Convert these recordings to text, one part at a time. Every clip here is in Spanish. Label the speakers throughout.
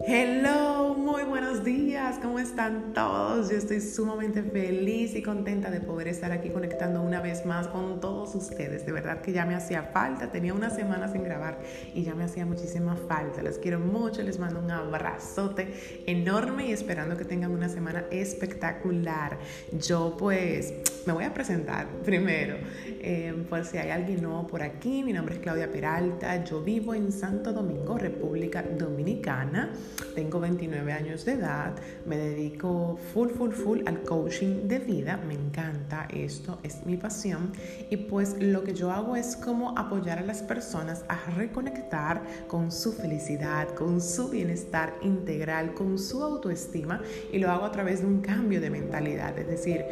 Speaker 1: Hello, muy buenos días, ¿cómo están todos? Yo estoy sumamente feliz y contenta de poder estar aquí conectando una vez más con todos ustedes. De verdad que ya me hacía falta, tenía una semana sin grabar y ya me hacía muchísima falta. Les quiero mucho, les mando un abrazote enorme y esperando que tengan una semana espectacular. Yo pues me voy a presentar primero, eh, por si hay alguien nuevo por aquí. Mi nombre es Claudia Peralta, yo vivo en Santo Domingo, República Dominicana. Tengo 29 años de edad, me dedico full, full, full al coaching de vida, me encanta esto, es mi pasión. Y pues lo que yo hago es como apoyar a las personas a reconectar con su felicidad, con su bienestar integral, con su autoestima. Y lo hago a través de un cambio de mentalidad, es decir,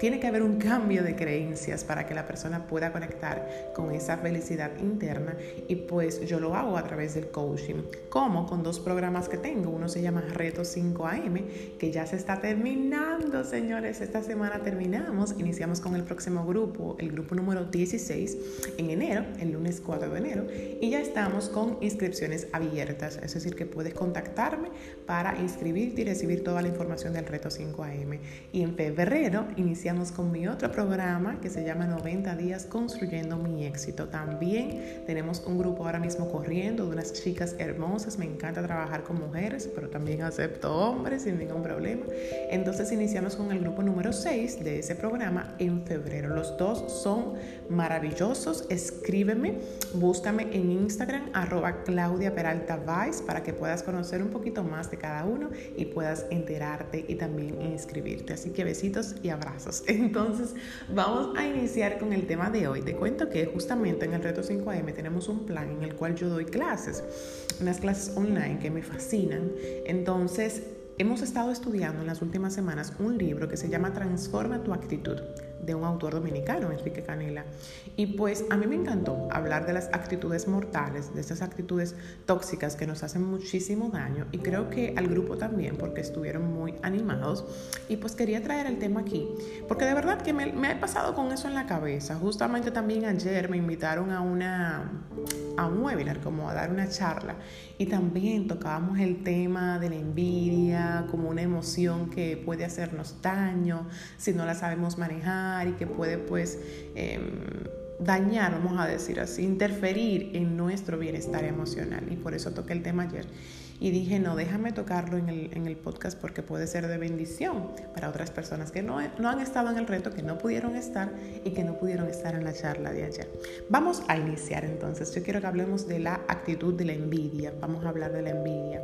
Speaker 1: tiene que haber un cambio de creencias para que la persona pueda conectar con esa felicidad interna y pues yo lo hago a través del coaching, como con dos programas que tengo. Uno se llama Reto 5am, que ya se está terminando, señores. Esta semana terminamos, iniciamos con el próximo grupo, el grupo número 16, en enero, el lunes 4 de enero, y ya estamos con inscripciones abiertas, es decir, que puedes contactarme para inscribirte y recibir toda la información del Reto 5am. Y en febrero iniciamos con mi otro programa que se llama 90 días construyendo mi éxito. También tenemos un grupo ahora mismo corriendo de unas chicas hermosas. Me encanta trabajar con mujeres, pero también acepto hombres sin ningún problema. Entonces iniciamos con el grupo número 6 de ese programa en febrero. Los dos son maravillosos. Escríbeme, búscame en Instagram arroba Claudia Peralta Vice para que puedas conocer un poquito más de cada uno y puedas enterarte y también inscribirte. Así que besitos y abrazos. Entonces, vamos a iniciar con el tema de hoy. Te cuento que justamente en el Reto 5am tenemos un plan en el cual yo doy clases, unas clases online que me fascinan. Entonces, hemos estado estudiando en las últimas semanas un libro que se llama Transforma tu actitud de un autor dominicano, Enrique Canela. Y pues a mí me encantó hablar de las actitudes mortales, de esas actitudes tóxicas que nos hacen muchísimo daño y creo que al grupo también porque estuvieron muy animados y pues quería traer el tema aquí porque de verdad que me, me he pasado con eso en la cabeza. Justamente también ayer me invitaron a una a un webinar, como a dar una charla y también tocábamos el tema de la envidia como una emoción que puede hacernos daño si no la sabemos manejar y que puede pues em, dañar, vamos a decir así, interferir en nuestro bienestar emocional. Y por eso toqué el tema ayer. Y dije, no, déjame tocarlo en el, en el podcast porque puede ser de bendición para otras personas que no, no han estado en el reto, que no pudieron estar y que no pudieron estar en la charla de ayer. Vamos a iniciar entonces. Yo quiero que hablemos de la actitud de la envidia. Vamos a hablar de la envidia.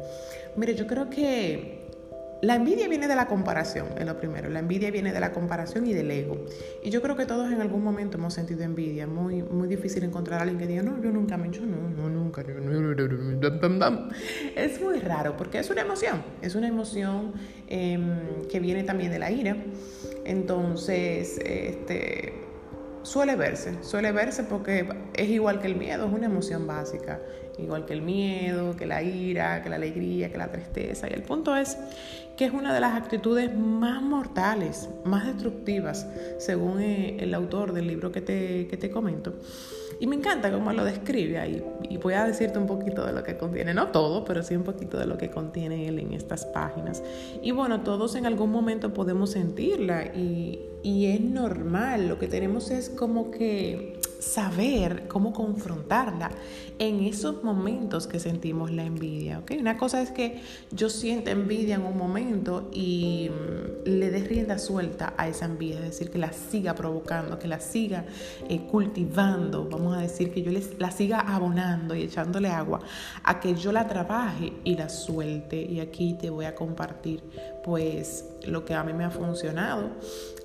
Speaker 1: Mire, yo creo que la envidia viene de la comparación, es lo primero. La envidia viene de la comparación y del ego. Y yo creo que todos en algún momento hemos sentido envidia. Muy, muy difícil encontrar a alguien que diga, no, yo nunca me hecho, no, no, nunca. Es muy raro porque es una emoción. Es una emoción em, que viene también de la ira. Entonces, este, suele verse. Suele verse porque es igual que el miedo, es una emoción básica igual que el miedo, que la ira, que la alegría, que la tristeza. Y el punto es que es una de las actitudes más mortales, más destructivas, según eh, el autor del libro que te, que te comento. Y me encanta cómo lo describe ahí. Y voy a decirte un poquito de lo que contiene, no todo, pero sí un poquito de lo que contiene él en estas páginas. Y bueno, todos en algún momento podemos sentirla y, y es normal. Lo que tenemos es como que saber cómo confrontarla en esos momentos que sentimos la envidia. ¿okay? Una cosa es que yo siento envidia en un momento y mm, le dé rienda suelta a esa envidia, es decir, que la siga provocando, que la siga eh, cultivando, vamos a decir, que yo la siga abonando y echándole agua, a que yo la trabaje y la suelte. Y aquí te voy a compartir pues lo que a mí me ha funcionado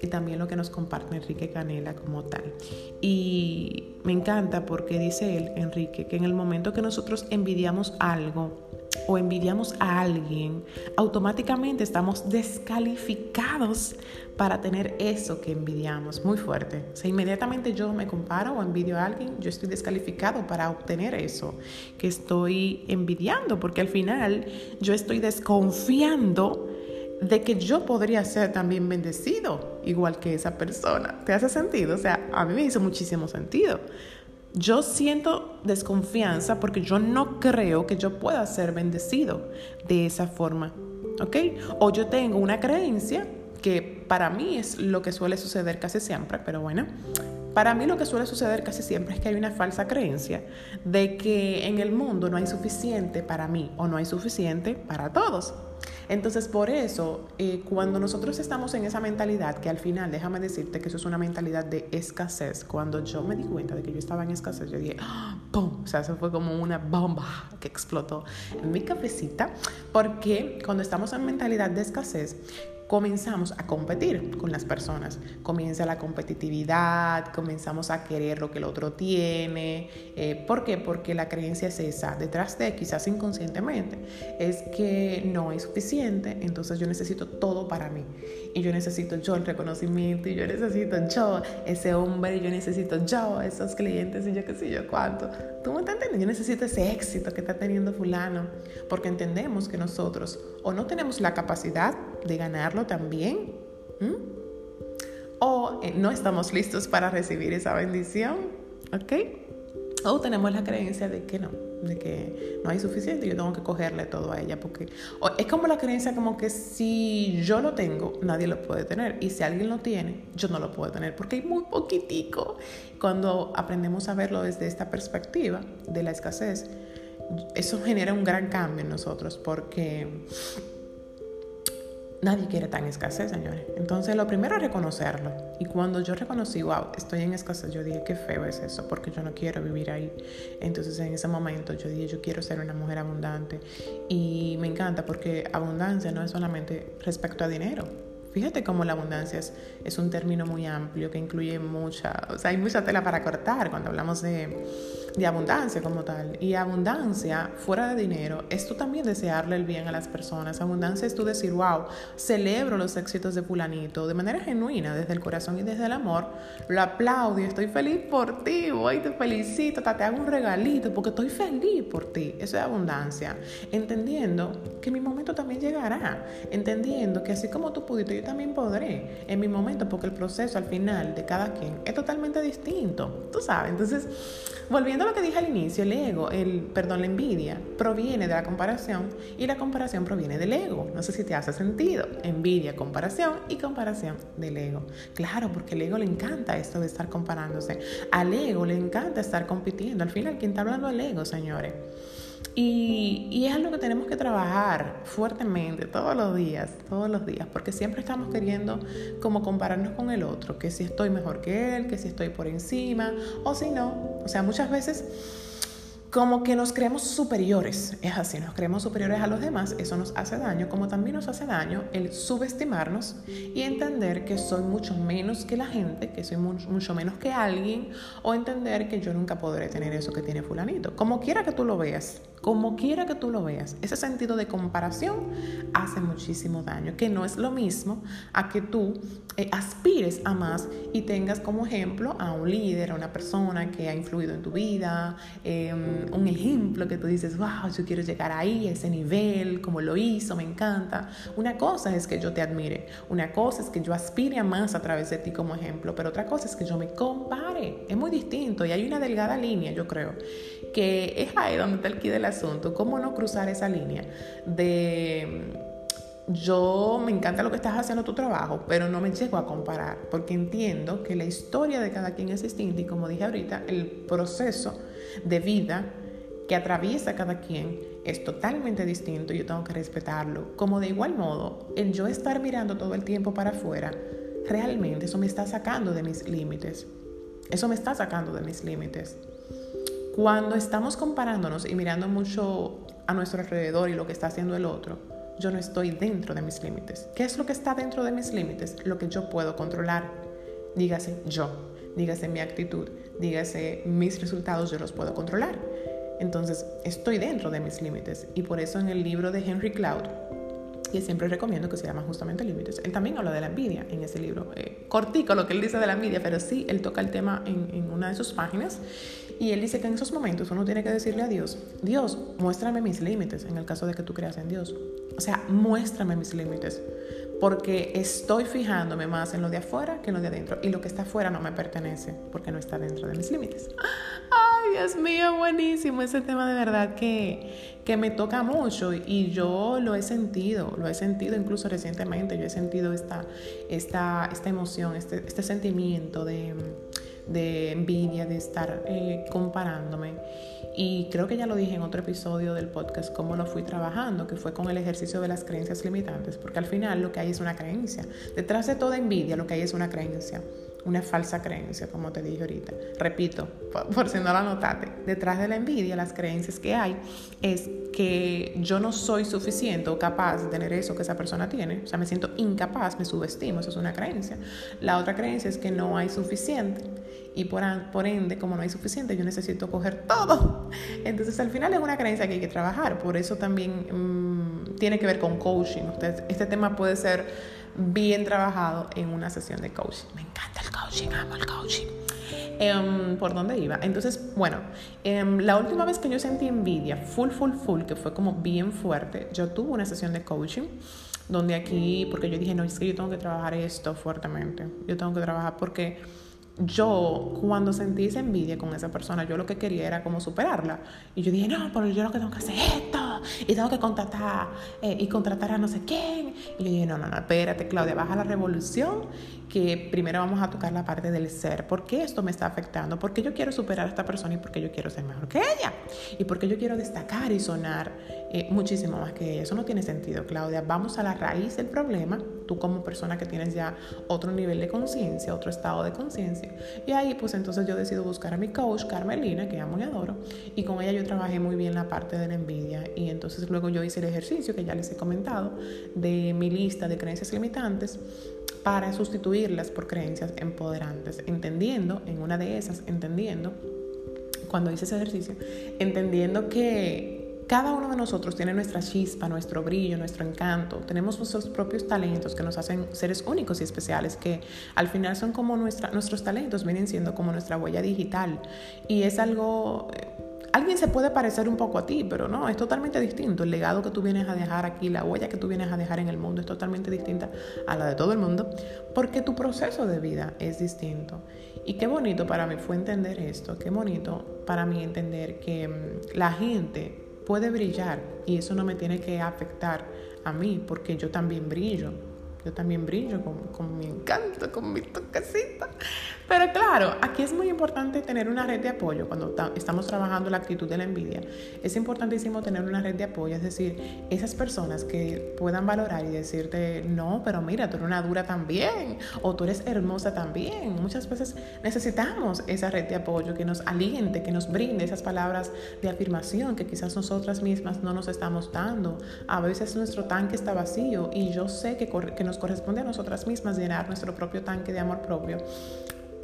Speaker 1: y también lo que nos comparte Enrique Canela como tal. Y me encanta porque dice él, Enrique, que en el momento que nosotros envidiamos algo o envidiamos a alguien, automáticamente estamos descalificados para tener eso que envidiamos. Muy fuerte. O sea, inmediatamente yo me comparo o envidio a alguien, yo estoy descalificado para obtener eso que estoy envidiando, porque al final yo estoy desconfiando de que yo podría ser también bendecido igual que esa persona. ¿Te hace sentido? O sea, a mí me hizo muchísimo sentido. yo siento desconfianza porque yo no creo que yo pueda ser bendecido de esa forma. ¿Ok? O yo tengo una creencia que para mí es lo que suele suceder casi siempre, pero bueno, para mí lo que suele suceder casi siempre es que hay una falsa creencia de que en el mundo no hay suficiente para mí o no hay suficiente para todos. Entonces, por eso, eh, cuando nosotros estamos en esa mentalidad, que al final, déjame decirte que eso es una mentalidad de escasez, cuando yo me di cuenta de que yo estaba en escasez, yo dije, ¡Ah! ¡pum! O sea, eso fue como una bomba que explotó en mi cabecita, porque cuando estamos en mentalidad de escasez, comenzamos a competir con las personas. Comienza la competitividad, comenzamos a querer lo que el otro tiene. Eh, ¿Por qué? Porque la creencia es esa, detrás de, quizás inconscientemente, es que no es suficiente, entonces yo necesito todo para mí. Y yo necesito yo el reconocimiento, y yo necesito yo ese hombre, y yo necesito yo esos clientes, y yo qué sé yo cuánto. ¿Tú me entendiendo? Yo necesito ese éxito que está teniendo fulano, porque entendemos que nosotros o no tenemos la capacidad de ganarlo también, o eh, no estamos listos para recibir esa bendición, ¿ok? O tenemos la creencia de que no, de que no hay suficiente yo tengo que cogerle todo a ella, porque es como la creencia como que si yo lo tengo, nadie lo puede tener, y si alguien lo tiene, yo no lo puedo tener, porque hay muy poquitico. Cuando aprendemos a verlo desde esta perspectiva de la escasez, eso genera un gran cambio en nosotros, porque Nadie quiere tan escasez, señores. Entonces, lo primero es reconocerlo. Y cuando yo reconocí, wow, estoy en escasez, yo dije, qué feo es eso, porque yo no quiero vivir ahí. Entonces, en ese momento, yo dije, yo quiero ser una mujer abundante. Y me encanta porque abundancia no es solamente respecto a dinero. Fíjate cómo la abundancia es, es un término muy amplio que incluye mucha, o sea, hay mucha tela para cortar cuando hablamos de de abundancia como tal. Y abundancia fuera de dinero es tú también desearle el bien a las personas. Abundancia es tú decir, wow, celebro los éxitos de fulanito de manera genuina, desde el corazón y desde el amor. Lo aplaudo y estoy feliz por ti, voy, te felicito, te hago un regalito porque estoy feliz por ti. Eso es abundancia. Entendiendo que mi momento también llegará. Entendiendo que así como tú pudiste, yo también podré en mi momento porque el proceso al final de cada quien es totalmente distinto. Tú sabes, entonces, volviendo lo que dije al inicio, el ego, el, perdón, la envidia, proviene de la comparación y la comparación proviene del ego. No sé si te hace sentido. Envidia, comparación y comparación del ego. Claro, porque el ego le encanta esto de estar comparándose. Al ego le encanta estar compitiendo. Al final, ¿quién está hablando al ego, señores? Y, y, es algo que tenemos que trabajar fuertemente todos los días, todos los días, porque siempre estamos queriendo como compararnos con el otro, que si estoy mejor que él, que si estoy por encima, o si no. O sea, muchas veces como que nos creemos superiores, es así, nos creemos superiores a los demás, eso nos hace daño, como también nos hace daño el subestimarnos y entender que soy mucho menos que la gente, que soy mucho menos que alguien, o entender que yo nunca podré tener eso que tiene fulanito, como quiera que tú lo veas. Como quiera que tú lo veas, ese sentido de comparación hace muchísimo daño, que no es lo mismo a que tú eh, aspires a más y tengas como ejemplo a un líder, a una persona que ha influido en tu vida, em, un ejemplo que tú dices, wow, yo quiero llegar ahí, a ese nivel, como lo hizo, me encanta. Una cosa es que yo te admire, una cosa es que yo aspire a más a través de ti como ejemplo, pero otra cosa es que yo me compare, es muy distinto y hay una delgada línea, yo creo, que es ahí donde está el key del asunto, cómo no cruzar esa línea de yo me encanta lo que estás haciendo tu trabajo, pero no me llego a comparar, porque entiendo que la historia de cada quien es distinta y como dije ahorita, el proceso de vida que atraviesa cada quien es totalmente distinto y yo tengo que respetarlo. Como de igual modo, el yo estar mirando todo el tiempo para afuera, realmente eso me está sacando de mis límites. Eso me está sacando de mis límites. Cuando estamos comparándonos y mirando mucho a nuestro alrededor y lo que está haciendo el otro, yo no estoy dentro de mis límites. ¿Qué es lo que está dentro de mis límites? Lo que yo puedo controlar. Dígase yo, dígase mi actitud, dígase mis resultados, yo los puedo controlar. Entonces, estoy dentro de mis límites. Y por eso en el libro de Henry Cloud, que siempre recomiendo que se llama justamente Límites. Él también habla de la envidia en ese libro. Eh, cortico lo que él dice de la envidia, pero sí, él toca el tema en, en, una de sus páginas. Y él dice que en esos momentos uno tiene que decirle a Dios, Dios, muéstrame mis límites, en el caso de que tú creas en Dios. O sea, muéstrame mis límites. Porque estoy fijándome más en lo de afuera que en lo de adentro. Y lo que está afuera no me pertenece, porque no está dentro de mis límites. ¡Ah! Dios mío, buenísimo. Ese tema de verdad que, que me toca mucho y yo lo he sentido, lo he sentido incluso recientemente. Yo he sentido esta, esta, esta emoción, este, este sentimiento de, de, envidia, de estar eh, comparándome. Y creo que ya lo dije en otro episodio del podcast, cómo lo fui trabajando, que fue con el ejercicio de las creencias limitantes, porque al final lo que hay es una creencia. Detrás de toda envidia lo que hay es una creencia una falsa creencia, como te dije ahorita. Repito, por, si no la notaste, detrás de la envidia, las creencias que hay es que yo no soy suficiente o capaz de tener eso que esa persona tiene, o sea, me siento incapaz, me subestimo, eso es una creencia. La otra creencia es que no hay suficiente y por, por ende, como no hay suficiente, yo necesito coger todo. Entonces, al final es una creencia que hay que trabajar, por eso también mm, tiene que ver con coaching. este tema puede ser bien trabajado en una sesión de coaching. Me encanta el coaching, amo el coaching. Em, ¿Por dónde iba? Entonces, bueno, em, la última vez que yo sentí envidia, full, full, full, que fue como bien fuerte, yo tuve una sesión de coaching donde aquí, porque yo dije, no, es que yo tengo que trabajar esto fuertemente, yo tengo que trabajar porque yo cuando sentí esa envidia con esa persona, yo lo que quería era como superarla. Y yo dije, no, pero yo lo que tengo que hacer es esto. Y tengo que contratar eh, y contratar a no sé quién. Y yo dije, no, no, no, espérate, Claudia, baja la revolución que primero vamos a tocar la parte del ser. ¿Por qué esto me está afectando? ¿Por qué yo quiero superar a esta persona y por qué yo quiero ser mejor que ella? ¿Y por qué yo quiero destacar y sonar eh, muchísimo más que? Eso no tiene sentido, Claudia. Vamos a la raíz del problema, tú como persona que tienes ya otro nivel de conciencia, otro estado de conciencia. Y ahí pues entonces yo decido buscar a mi coach, Carmelina, que amo y adoro, y con ella yo trabajé muy bien la parte de la envidia. Y entonces luego yo hice el ejercicio que ya les he comentado de mi lista de creencias limitantes para sustituirlas por creencias empoderantes, entendiendo, en una de esas, entendiendo, cuando hice ese ejercicio, entendiendo que cada uno de nosotros tiene nuestra chispa, nuestro brillo, nuestro encanto, tenemos nuestros propios talentos que nos hacen seres únicos y especiales, que al final son como nuestra, nuestros talentos, vienen siendo como nuestra huella digital. Y es algo alguien se puede parecer un poco a ti, pero no, es totalmente distinto. El legado que tú vienes a dejar aquí, la huella que tú vienes a dejar en el mundo es totalmente distinta a la de todo el mundo, porque tu proceso de vida es distinto. Y qué bonito para mí fue entender esto, qué bonito para mí entender que mm, la gente puede brillar y eso no me tiene que afectar a mí, porque yo también brillo. Yo también brillo con, con mi encanto, con mi toquecita. Pero claro, aquí es muy importante tener una red de apoyo cuando estamos trabajando la actitud de la envidia. Es importantísimo tener una red de apoyo, es decir, esas personas que puedan valorar y decirte, no, pero mira, tú eres una dura también, o tú eres hermosa también. Muchas veces necesitamos esa red de apoyo que nos aliente, que nos brinde esas palabras de afirmación que quizás nosotras mismas no nos estamos dando. A veces nuestro tanque está vacío y yo sé que, que nos corresponde a nosotras mismas llenar nuestro propio tanque de amor propio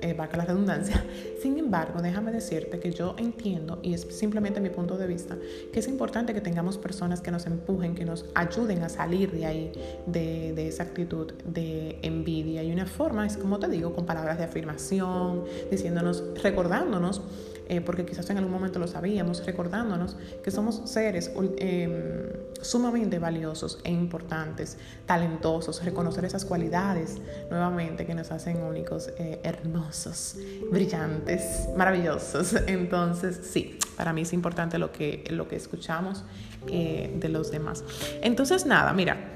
Speaker 1: eh, la redundancia. Sin embargo, déjame decirte que yo entiendo, y es simplemente mi punto de vista, que es importante que tengamos personas que nos empujen, que nos ayuden a salir de ahí, de, de esa actitud de envidia. Y una forma es, como te digo, con palabras de afirmación, diciéndonos, recordándonos eh, porque quizás en algún momento lo sabíamos, recordándonos que somos seres em, sumamente valiosos e importantes, talentosos, reconocer esas cualidades nuevamente que nos hacen únicos, eh, hermosos, brillantes, maravillosos. Entonces, sí, para mí es importante lo que, lo que escuchamos eh, de los demás. Entonces, nada, mira.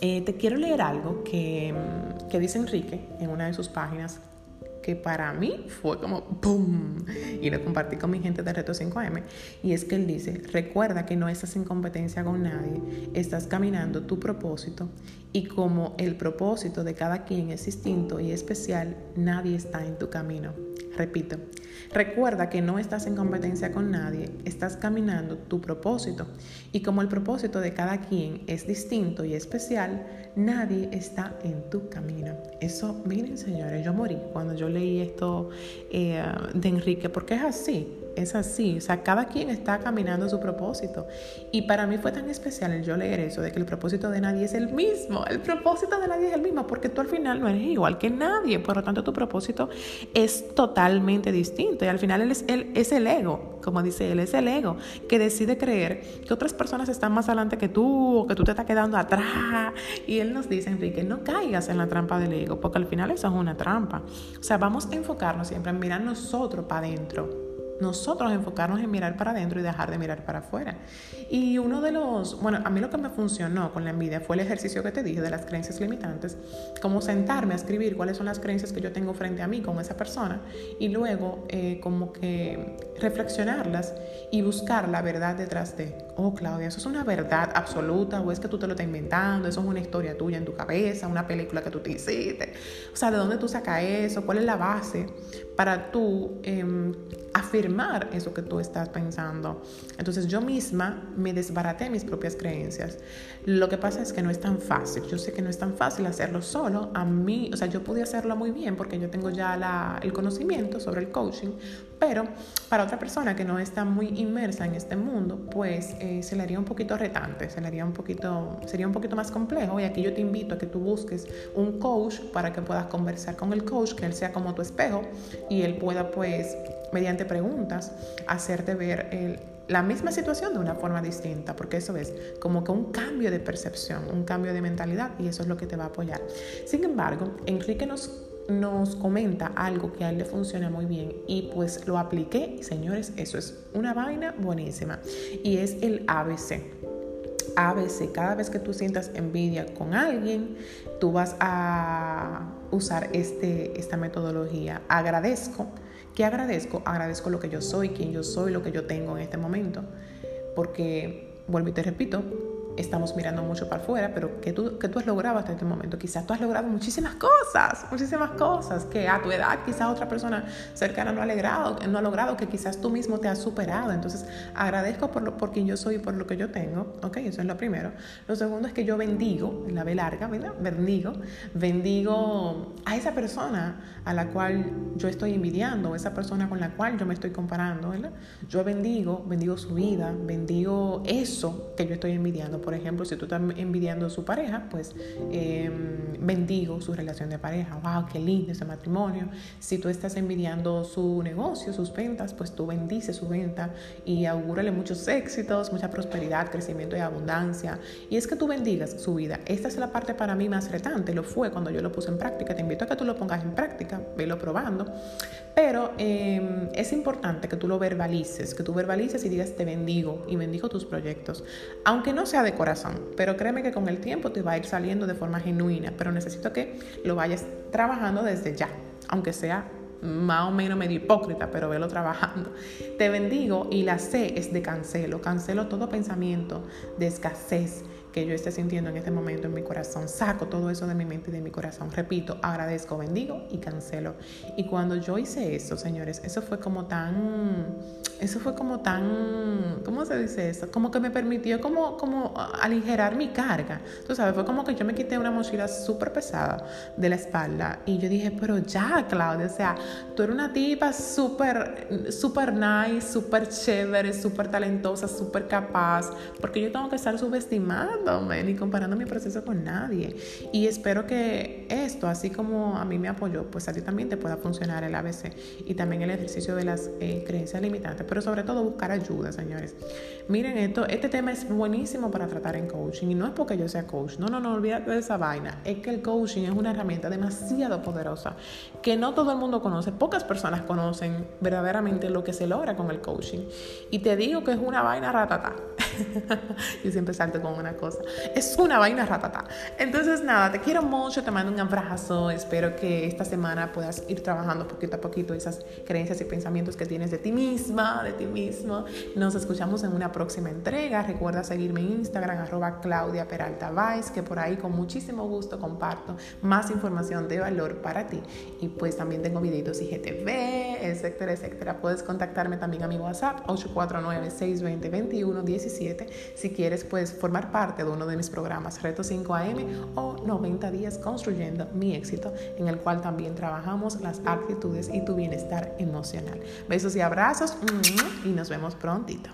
Speaker 1: te quiero leer algo que, que dice Enrique en una de sus páginas que para mí fue como ¡pum! Y lo compartí con mi gente de Reto 5M. Y es que él dice, recuerda que no estás en competencia con nadie, estás caminando tu propósito y como el propósito de cada quien es distinto y especial, nadie está en tu camino. Repito, recuerda que no estás en competencia con nadie, estás caminando tu propósito. Y como el propósito de cada quien es distinto y especial, nadie está en tu camino. Eso, miren señores, yo morí cuando yo leí esto eh, de Enrique, porque es así es así, o sea, cada quien está caminando su propósito. Y para mí fue tan especial el yo leer eso, de que el propósito de nadie es el mismo, el propósito de nadie es el mismo, porque tú al final no eres igual que nadie, por lo tanto tu propósito es totalmente distinto. Y al final él es, es el ego, como dice él, es el ego que decide creer que otras personas están más adelante que tú o que tú te estás quedando atrás. Y él nos dice, Enrique, no caigas en la trampa del ego, porque al final eso es una trampa. O sea, vamos a enfocarnos siempre en mirar nosotros para adentro nosotros enfocarnos en mirar para adentro y dejar de mirar para afuera. Y uno de los, bueno, a mí lo que me funcionó con la envidia fue el ejercicio que te dije de las creencias limitantes, como sentarme a escribir cuáles son las creencias que yo tengo frente a mí con esa persona y luego eh, como que reflexionarlas y buscar la verdad detrás de, oh Claudia, eso es una verdad absoluta o es que tú te lo estás inventando, eso es una historia tuya en tu cabeza, una película que tú te hiciste. O sea, ¿de dónde tú sacas eso? ¿Cuál es la base para tú em, afirmar eso que tú estás pensando? Entonces yo misma me desbaraté mis propias creencias. Lo que pasa es que no es tan fácil. Yo sé que no es tan fácil hacerlo solo. A mí, o sea, yo pude hacerlo muy bien porque yo tengo ya la, el conocimiento sobre el coaching, pero para otra persona que no está muy inmersa en este mundo, pues eh, se le haría un poquito retante, se le haría un poquito, sería un poquito más complejo. Y aquí yo te invito a que tú busques un coach para que puedas conversar con el coach, que él sea como tu espejo y él pueda, pues, mediante preguntas, hacerte ver la misma situación de una forma distinta, porque eso es como que un cambio de percepción, un cambio de mentalidad y eso es lo que te va a apoyar. Sin embargo, Enrique nos nos comenta algo que a él le funciona muy bien y pues lo apliqué señores, eso es una vaina buenísima y es el ABC. ABC, cada vez que tú sientas envidia con alguien, tú vas a usar este, esta metodología. Agradezco. ¿Qué agradezco? Agradezco lo que yo soy, quién yo soy, lo que yo tengo en este momento. Porque, vuelvo y te repito, estamos mirando mucho para afuera, pero que tú, que tú has logrado hasta este momento. Quizás tú has logrado muchísimas cosas, muchísimas cosas que a tu edad quizás otra persona cercana no ha logrado, no ha logrado que quizás tú mismo te has superado. Entonces, agradezco por, lo, por quien yo soy y por lo que yo tengo, ¿ok? Eso es lo primero. Lo segundo es que yo bendigo, en la B larga, ¿verdad? Bendigo, bendigo a esa persona a la cual yo estoy envidiando, esa persona con la cual yo me estoy comparando, ¿verdad? Yo bendigo, bendigo su vida, bendigo eso que yo estoy envidiando por ejemplo, si tú estás envidiando a su pareja, pues em, bendigo su relación de pareja. ¡Wow! ¡Qué lindo ese matrimonio! Si tú estás envidiando su negocio, sus ventas, pues tú bendices su venta y augúrale muchos éxitos, mucha prosperidad, crecimiento y abundancia. Y es que tú bendigas su vida. Esta es la parte para mí más retante. Lo fue cuando yo lo puse en práctica. Te invito a que tú lo pongas en práctica, velo probando. Pero em, es importante que tú lo verbalices, que tú verbalices y digas te bendigo y bendigo tus proyectos. Aunque no sea de corazón, pero créeme que con el tiempo te va a ir saliendo de forma genuina, pero necesito que lo vayas trabajando desde ya, aunque sea más o menos medio hipócrita, pero velo trabajando. Te bendigo y la C es de cancelo. Cancelo todo pensamiento de escasez, que yo esté sintiendo en este momento en mi corazón. Saco todo eso de mi mente y de mi corazón. Repito, agradezco, bendigo y cancelo. Y cuando yo hice eso, señores, eso fue como tan, eso fue como tan, ¿cómo se dice eso? Como que me permitió como, como aligerar mi carga. Tú sabes, fue como que yo me quité una mochila súper pesada de la espalda y yo dije, pero ya, Claudia, o sea, tú eres una tipa súper, súper nice, súper chévere, súper talentosa, súper capaz, porque yo tengo que estar subestimada ni comparando mi proceso con nadie. Y espero que esto, así como a mí me apoyó, pues a ti también te pueda funcionar el ABC y también el ejercicio de las eh, creencias limitantes, pero sobre todo buscar ayuda, señores. Miren esto, este tema es buenísimo para tratar en coaching y no es porque yo sea coach, no, no, no, olvídate de esa vaina, es que el coaching es una herramienta demasiado poderosa que no todo el mundo conoce, pocas personas conocen verdaderamente lo que se logra con el coaching. Y te digo que es una vaina ratata. yo siempre salto con una cosa. Es una vaina ratata. Entonces, nada, te quiero mucho, te mando un abrazo. Espero que esta semana puedas ir trabajando poquito a poquito esas creencias y pensamientos que tienes de ti misma, de ti mismo. Nos escuchamos en una próxima entrega. Recuerda seguirme en Instagram, arroba Claudia Peralta Vice, que por ahí con muchísimo gusto comparto más información de valor para ti. Y pues también tengo videitos IGTV, etcétera, etcétera. Puedes contactarme también a mi WhatsApp, 849-620-2117. Si quieres, puedes formar parte de uno de mis programas, Reto 5am o 90 días construyendo mi éxito, en el cual también trabajamos las actitudes y tu bienestar emocional. Besos y abrazos y nos vemos prontito.